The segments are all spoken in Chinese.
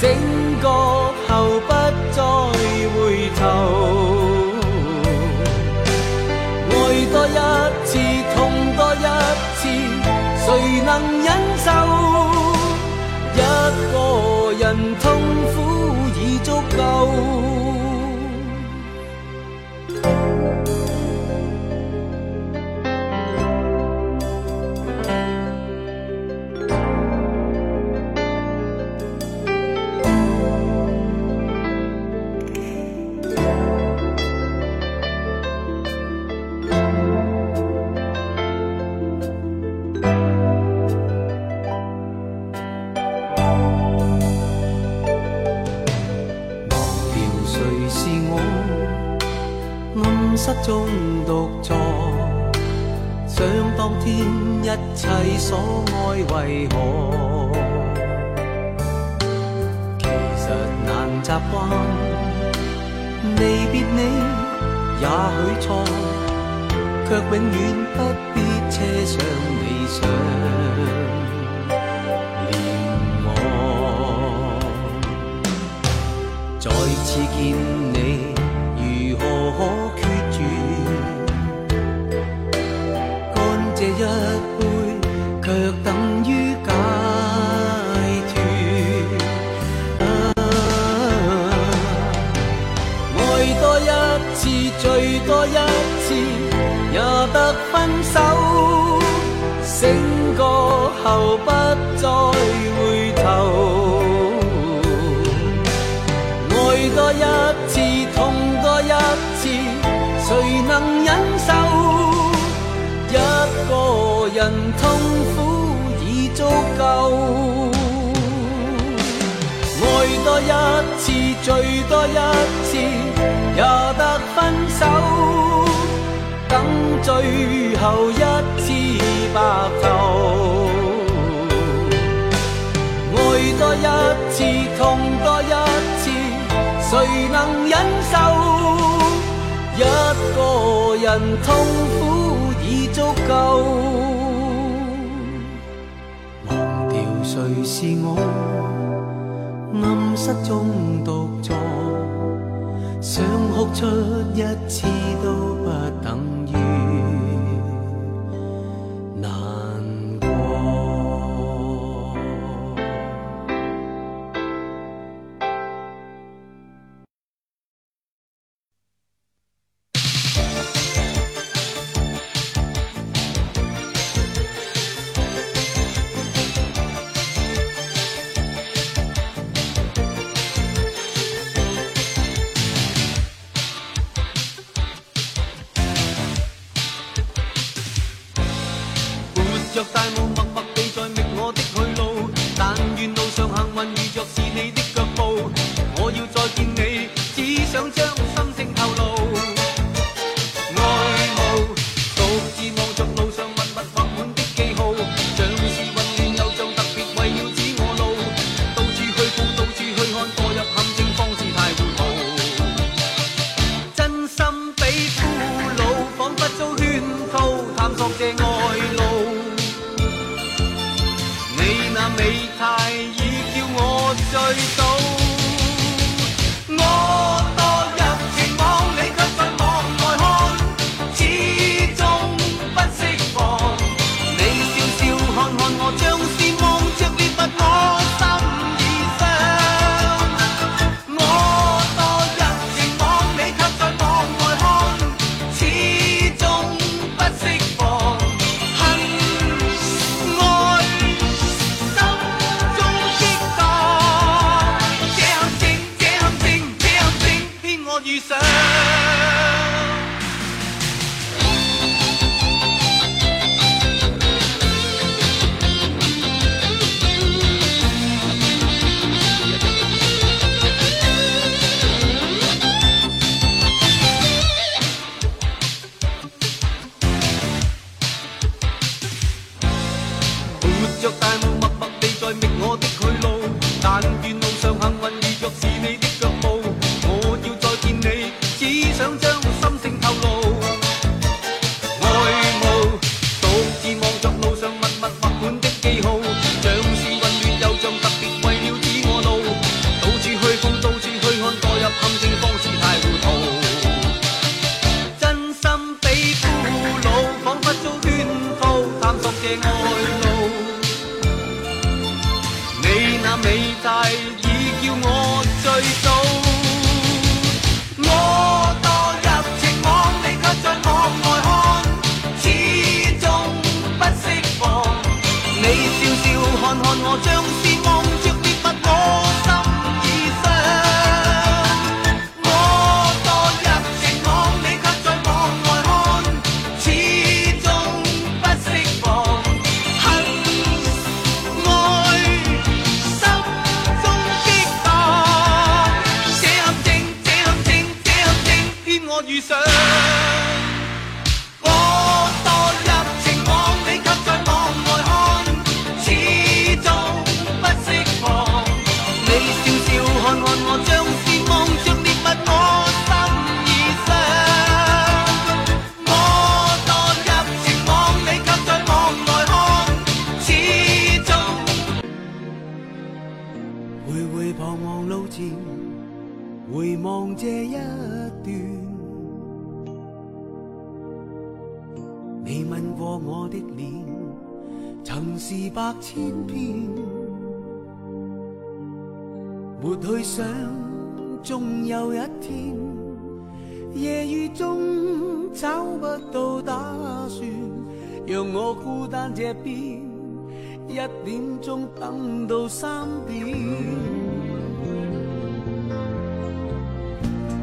醒觉后不再回头，爱多一次痛多一次，谁能忍受？一个人痛苦已足够。所爱为何？其实难习惯离别你，也许错，却永远不必奢想你想念我，再次见。一次痛多一次，谁能忍受？一个人痛苦已足够。忘掉谁是我，暗室中独坐，想哭出一。我孤单这边，一点钟等到三点，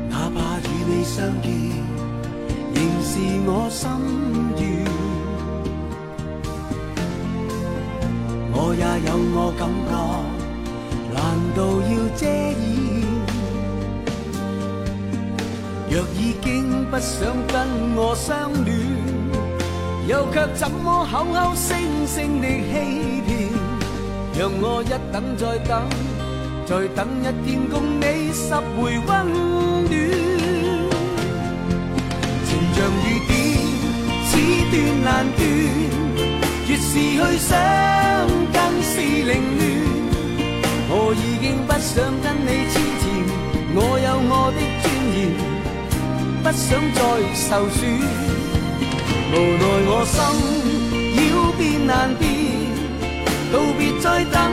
哪怕与你相见，仍是我心愿。我也有我感觉，难道要遮掩？若已经不想跟我相恋。又却怎么口口声声的欺骗，让我一等再等，再等一天，共你拾回温暖。情像雨点，似断难断，越是去想，更是凌乱。我已经不想跟你痴缠，我有我的尊严，不想再受损。无奈我心要变难变，道别再等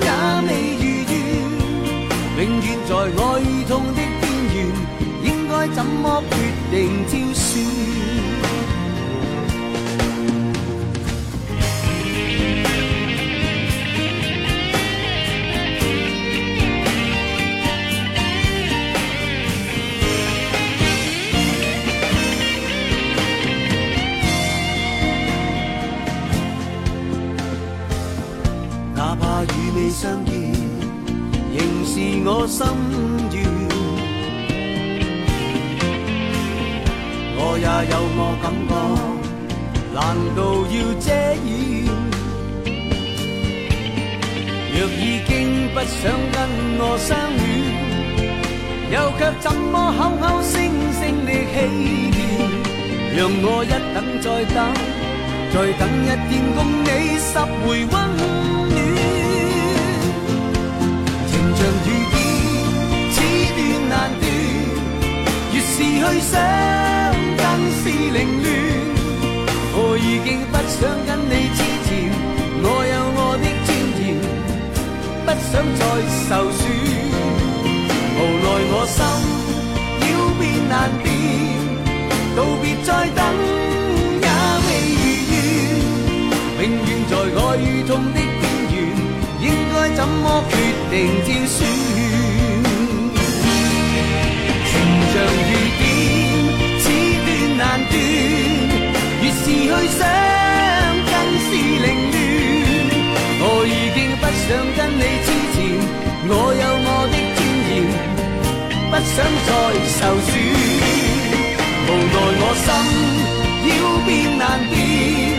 也未如愿，永远在爱痛的边缘，应该怎么决定挑选？心愿，我也有我感觉，难道要遮掩？若已经不想跟我相恋，又却怎么口口声声的欺骗？让我一等再等，再等一天，共你拾回温暖。是去想，更是凌乱。我已经不想跟你之缠，我有我的尊严，不想再受损。无奈我心要变难变，道别再等也未如愿。永远在爱与痛的边缘，应该怎么决定挑选？像。断，越是去想，更是凌乱。我已经不想跟你痴缠，我有我的尊严，不想再受损。无奈我心要变难变，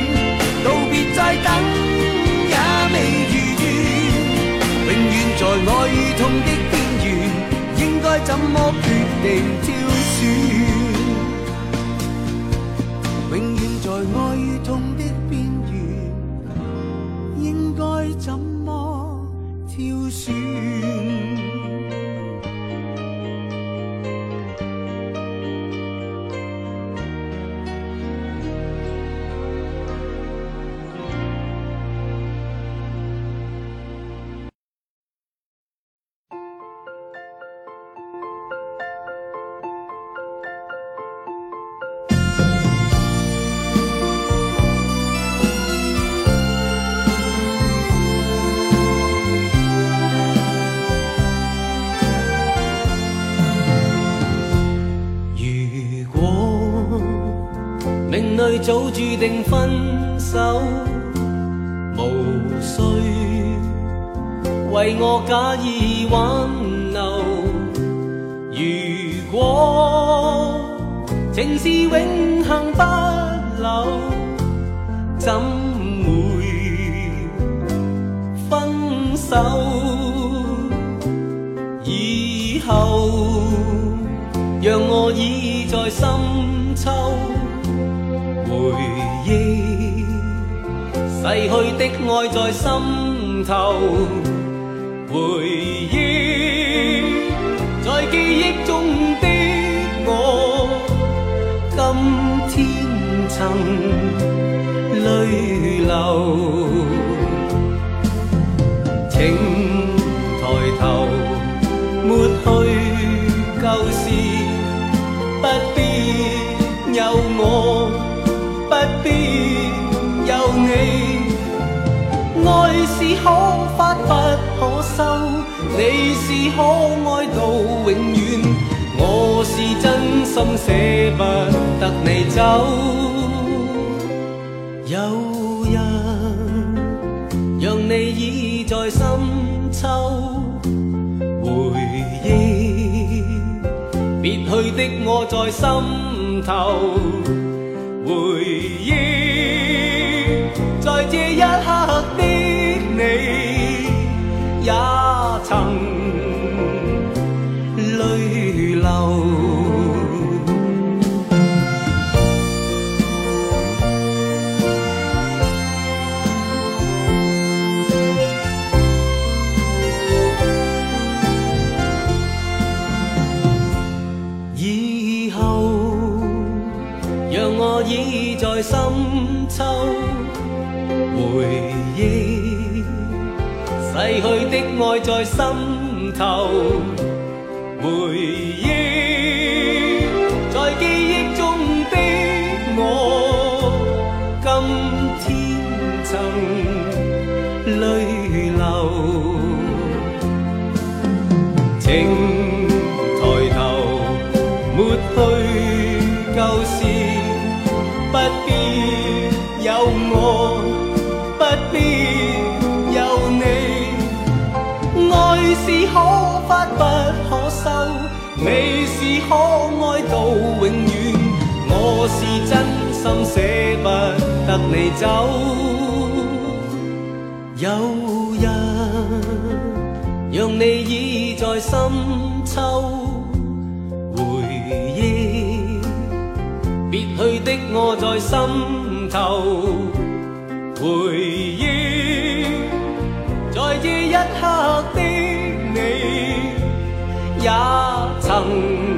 道别再等也未如愿。永远在爱与痛的边缘，应该怎么决定？心头回忆，在记忆中的我，今天曾泪流。请抬头，抹去旧事，不必有我，不必有你。爱是可发不可收，你是可爱到永远，我是真心舍不得你走。有日让你倚在深秋，回忆别去的我在心头，回忆在这一。的你也曾泪流，以后让我倚在深秋。回忆，逝去的爱在心头。回忆。可爱到永远，我是真心舍不得你走。有日让你倚在深秋，回忆别去的我在心头。回忆在这一刻的你，也曾。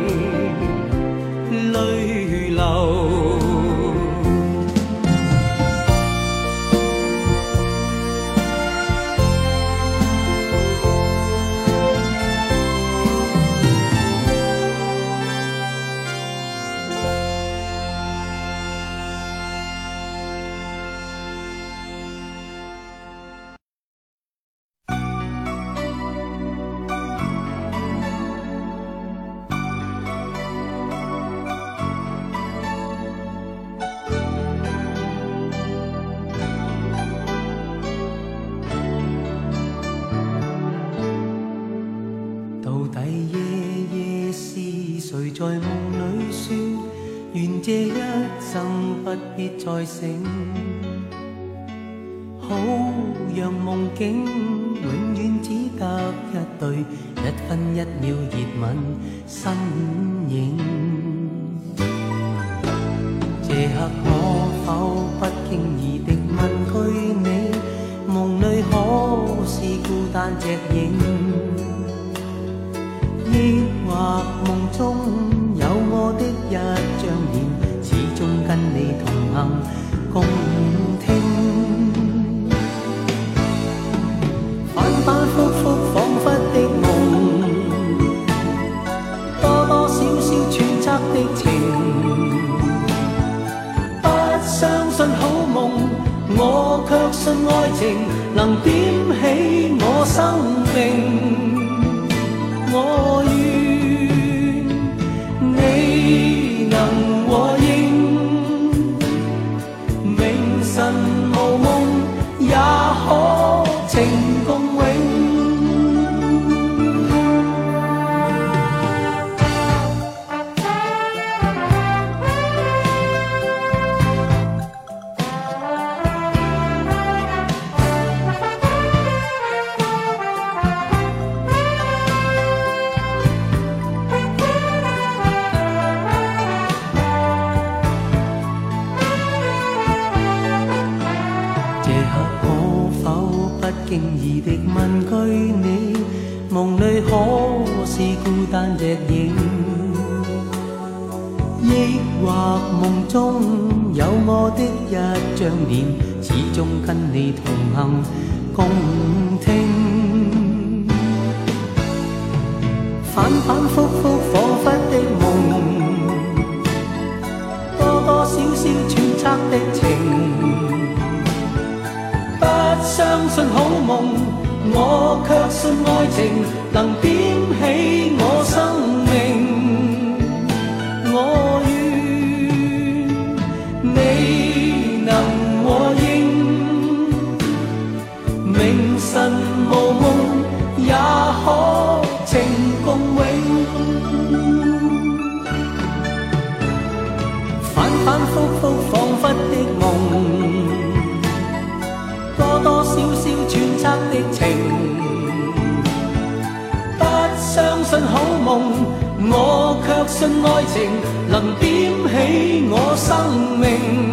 不必再醒，好让梦境永远只得一对，一分一秒热吻身影。心。爱情能点起我生命。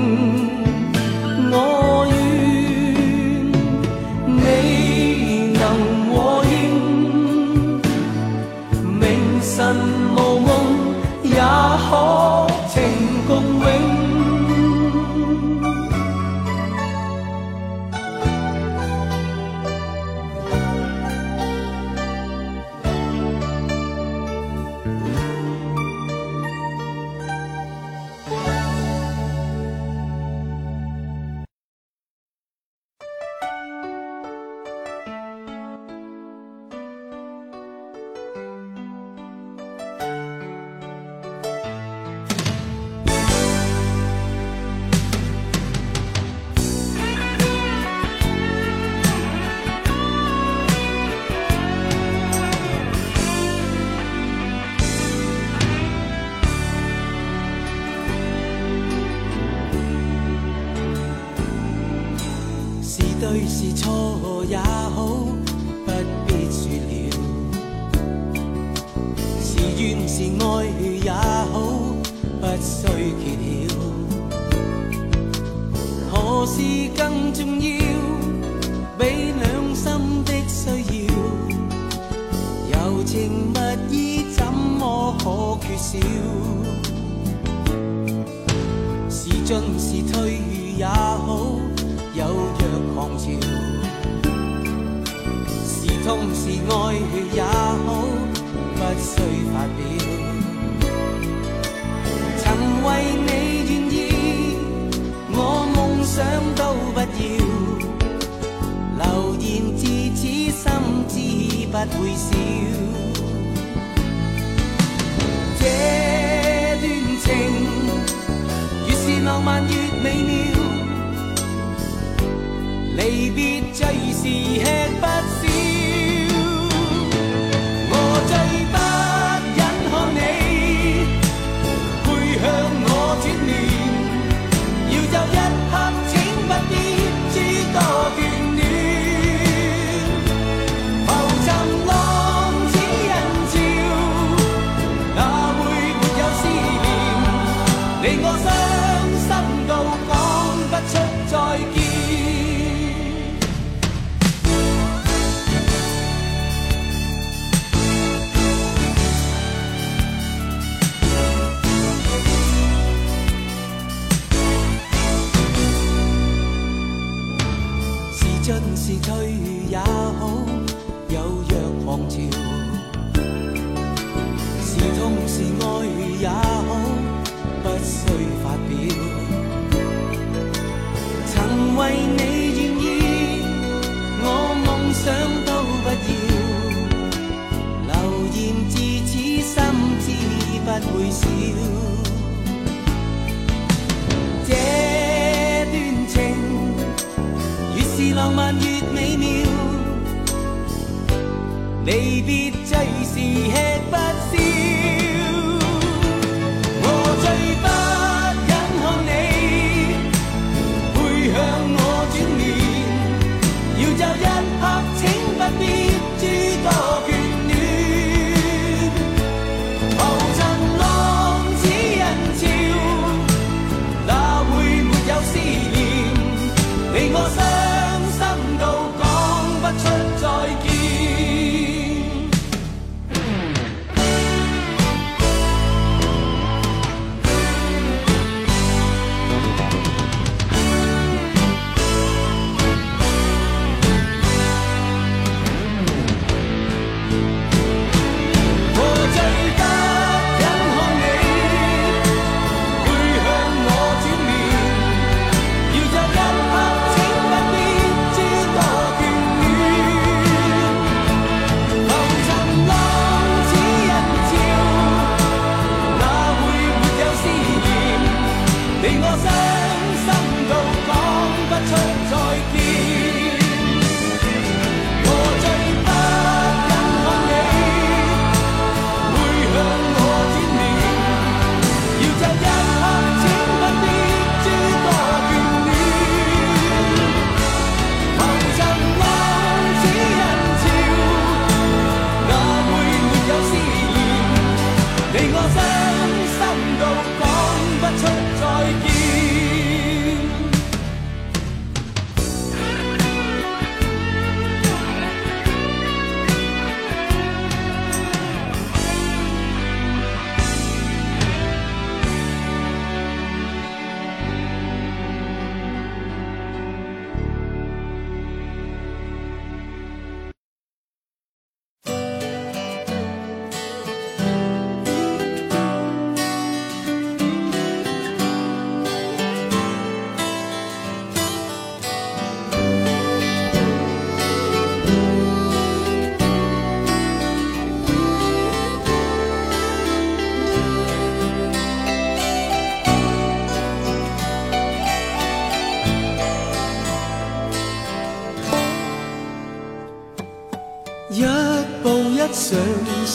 是错也好，不必说了。是怨是爱也好，不需揭晓。何事更重要？比两心的需要。柔情蜜意怎么可缺少？是进是退也好，有。浪潮，是痛是爱也好，不需发表。曾为你愿意，我梦想都不要。流言自此心知不会少。这段情，越是浪漫越美妙。离别最是吃不。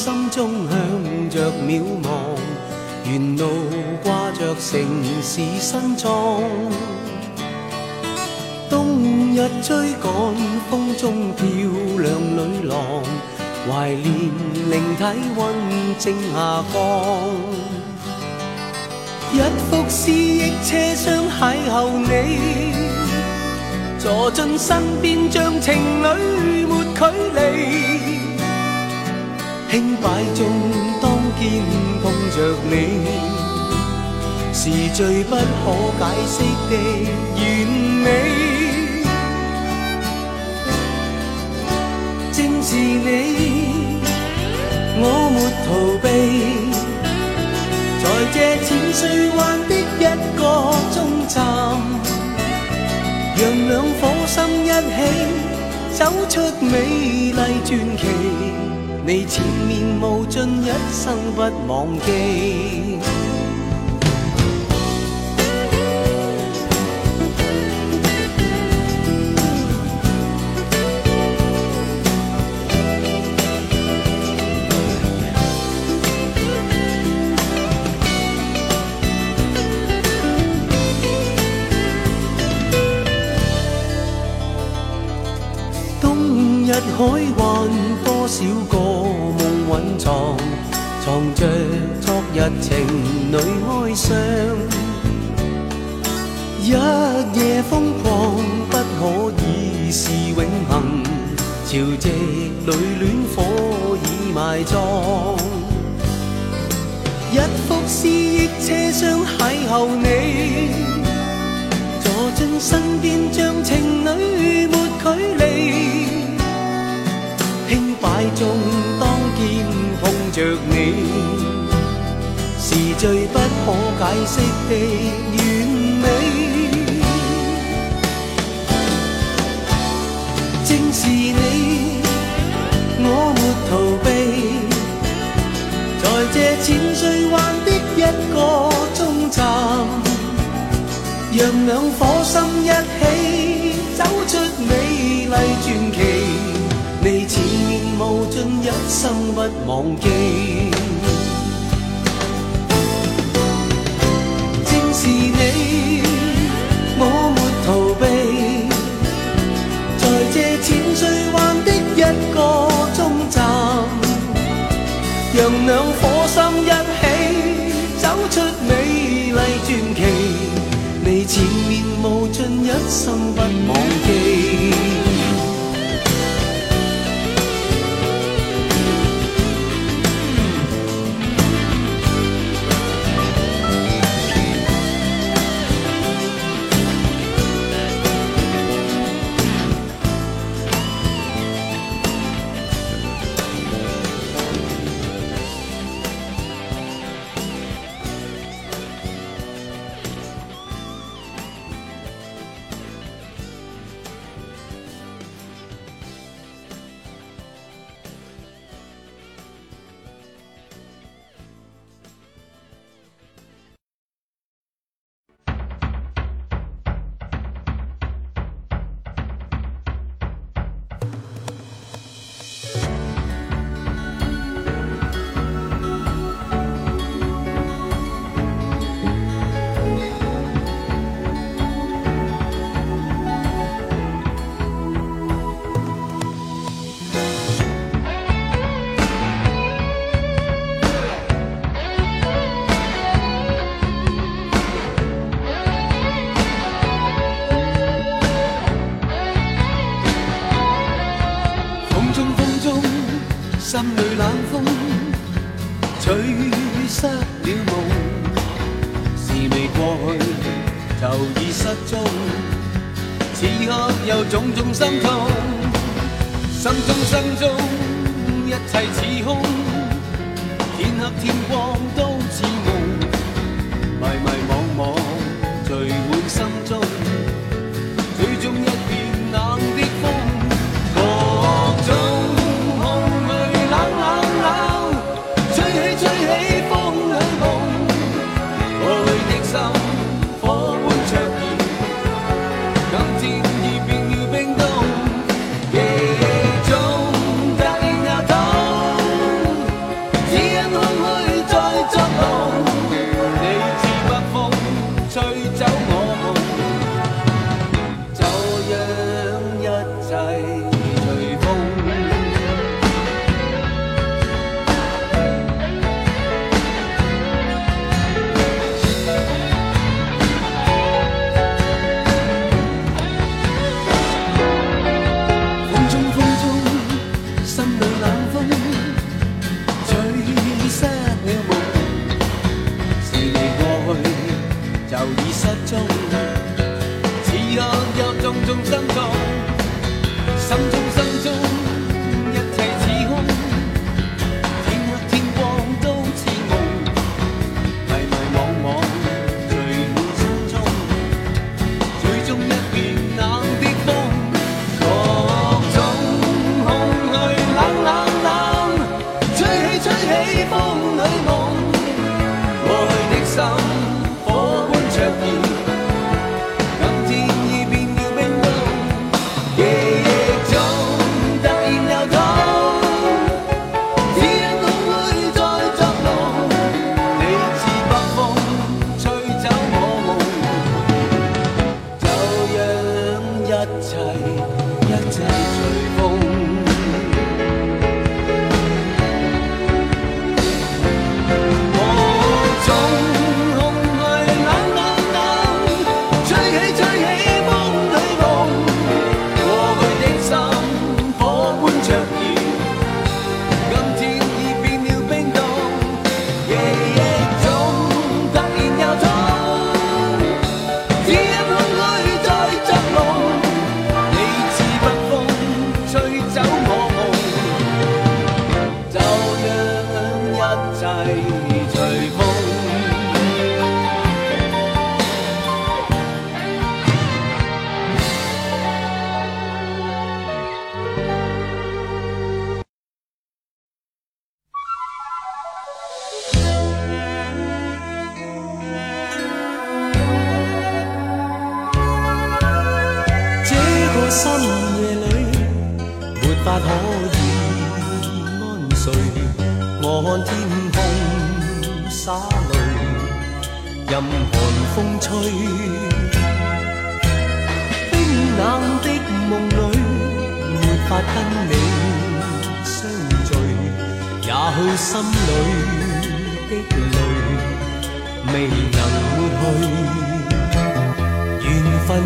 心中向着渺茫，沿路挂着城市新装。冬日追赶风中漂亮女郎，怀念灵体温正下降。一幅思忆车厢邂逅你，坐进身边像情侣没距离。轻摆中，当肩碰着你，是最不可解释的完美。正是你，我没逃避，在这浅水湾的一个终站，让两颗心一起走出美丽传奇。你前面无尽，一生不忘记。东日海湾，多少个？藏着昨日情侣哀伤，一夜疯狂不可以是永恒。潮汐里恋火已埋葬，一幅思忆车厢邂逅你，坐进身边将情侣没距离，轻摆中。着你是最不可解释的完美，正是你，我没逃避，在这浅水湾的一个终站，让两颗心一起。心不忘记，正是你，我没逃避，在这浅水湾的一个终站，让两颗心一起走出美丽传奇。你前面无尽，一生不忘记。心口。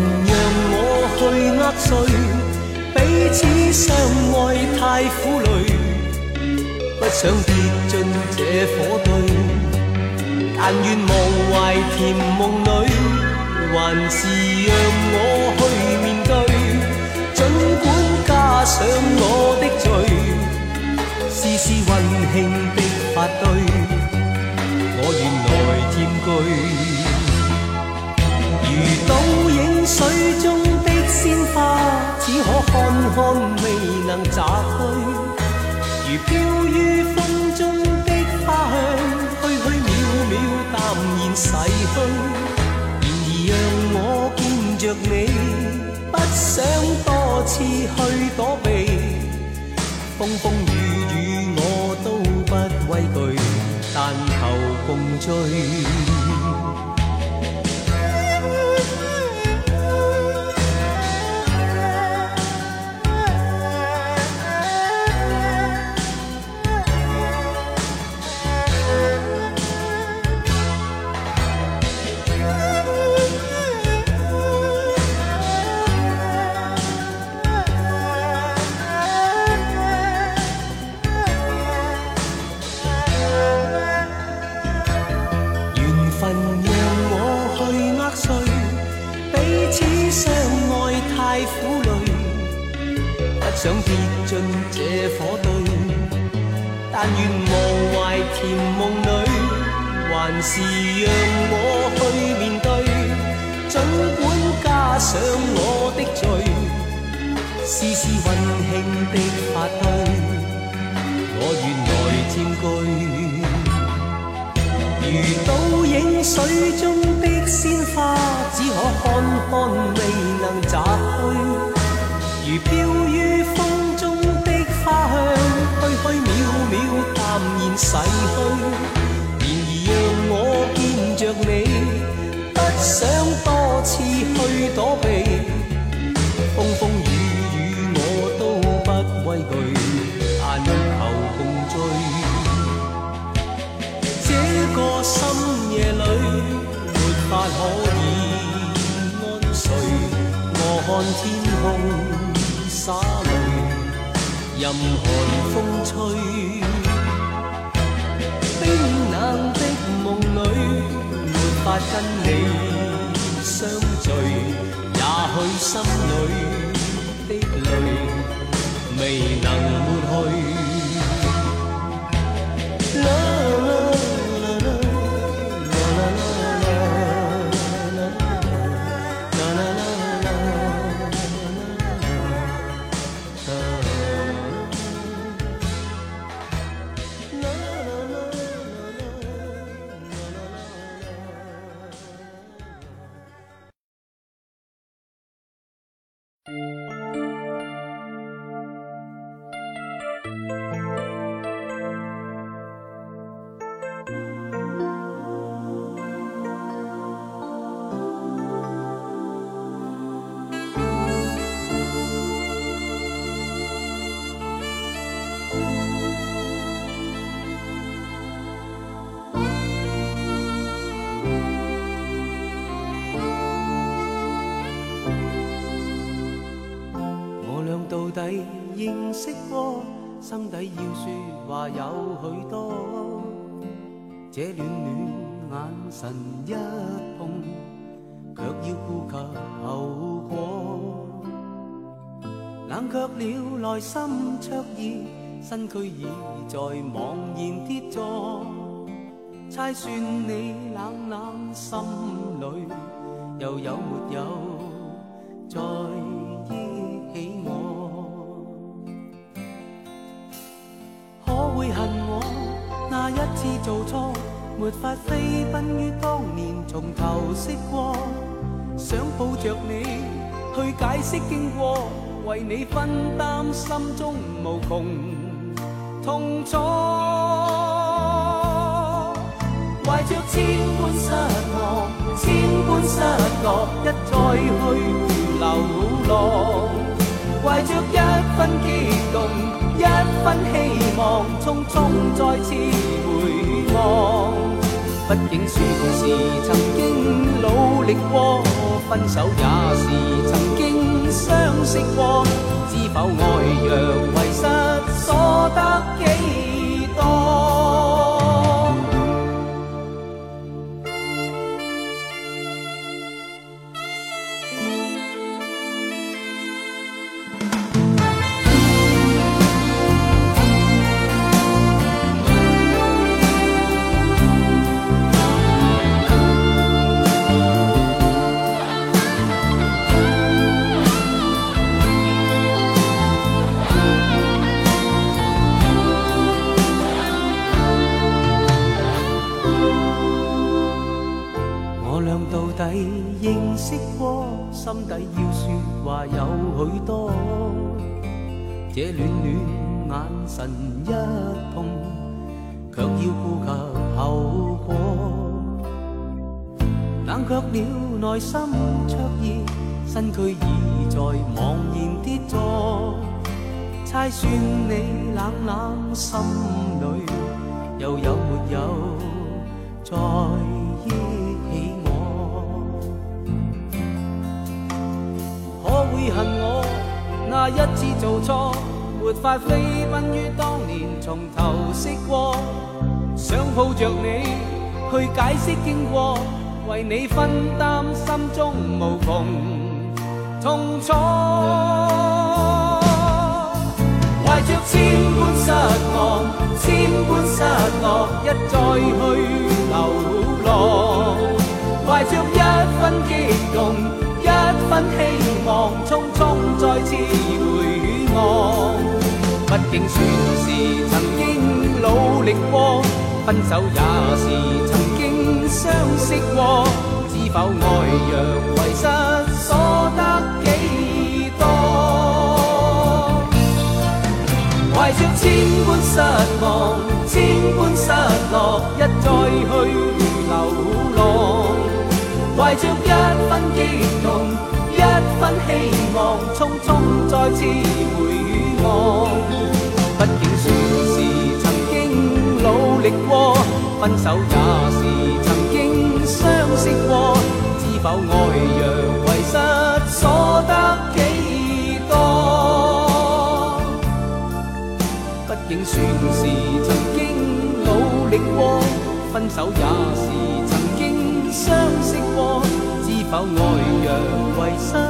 让我去压碎，彼此相爱太苦累，不想跌进这火堆。但愿忘怀甜梦里，还是让我去面对，尽管加上我的罪，丝丝温馨的发堆，我愿来占据。如今。水中的鲜花，只可看看，未能摘去。如飘于风中的花香，虚虚渺渺，淡然逝去。然而让我见着你，不想多次去躲避。风风雨雨我都不畏惧，但求共醉。份让我去握碎，彼此相爱太苦累，不想跌进这火堆，但愿忘怀甜梦里，还是让我去面对，尽管加上我的罪，丝丝温馨的发堆，我愿来占据。如倒影水中的鲜花，只可看看，未能摘去。如飘于风中的花香，虚虚渺渺，淡然逝去。然而让我见着你，不想多次去躲避。深夜里，没法可以安睡，卧看天空洒泪，任寒风吹。冰冷的梦里，没法跟你相聚，也许心里的泪未能抹去。认识过，心底要说话有许多，这暖暖眼神一碰，却要顾及后果。冷却了内心，却已身躯已在茫然跌坐，猜算你冷冷心里又有没有再？做错，没法飞奔于当年，从头识过。想抱着你，去解释经过，为你分担心中无穷痛楚。怀着千般失望，千般失落，一再去流浪。怀着一分激动，一分希望，匆匆再次回望。毕竟算是曾经努力过，分手也是曾经相识过。知否爱若遗失，所得几？两到底认识过，心底要说话有许多。这暖暖眼神一碰，却要顾及后果。冷却了内心灼热，身躯已在茫然跌坐。猜算你冷冷心里又有没有在意？悔恨我那一次做错，没法飞奔于当年，从头识过。想抱着你去解释经过，为你分担心中无穷痛楚。怀着千般失望，千般失落，一再去流浪。怀着一分激动。分希望，匆匆再次回望。毕竟算是曾经努力过，分手也是曾经相识过。知否爱若遗失，所得几多？怀着千般失望，千般失落，一再去流浪。怀着一。再次回望，毕竟算是曾经努力过，分手也是曾经相识过。知否爱若遗失，所得几多？毕竟算是曾经努力过，分手也是曾经相识过。知否爱若遗失？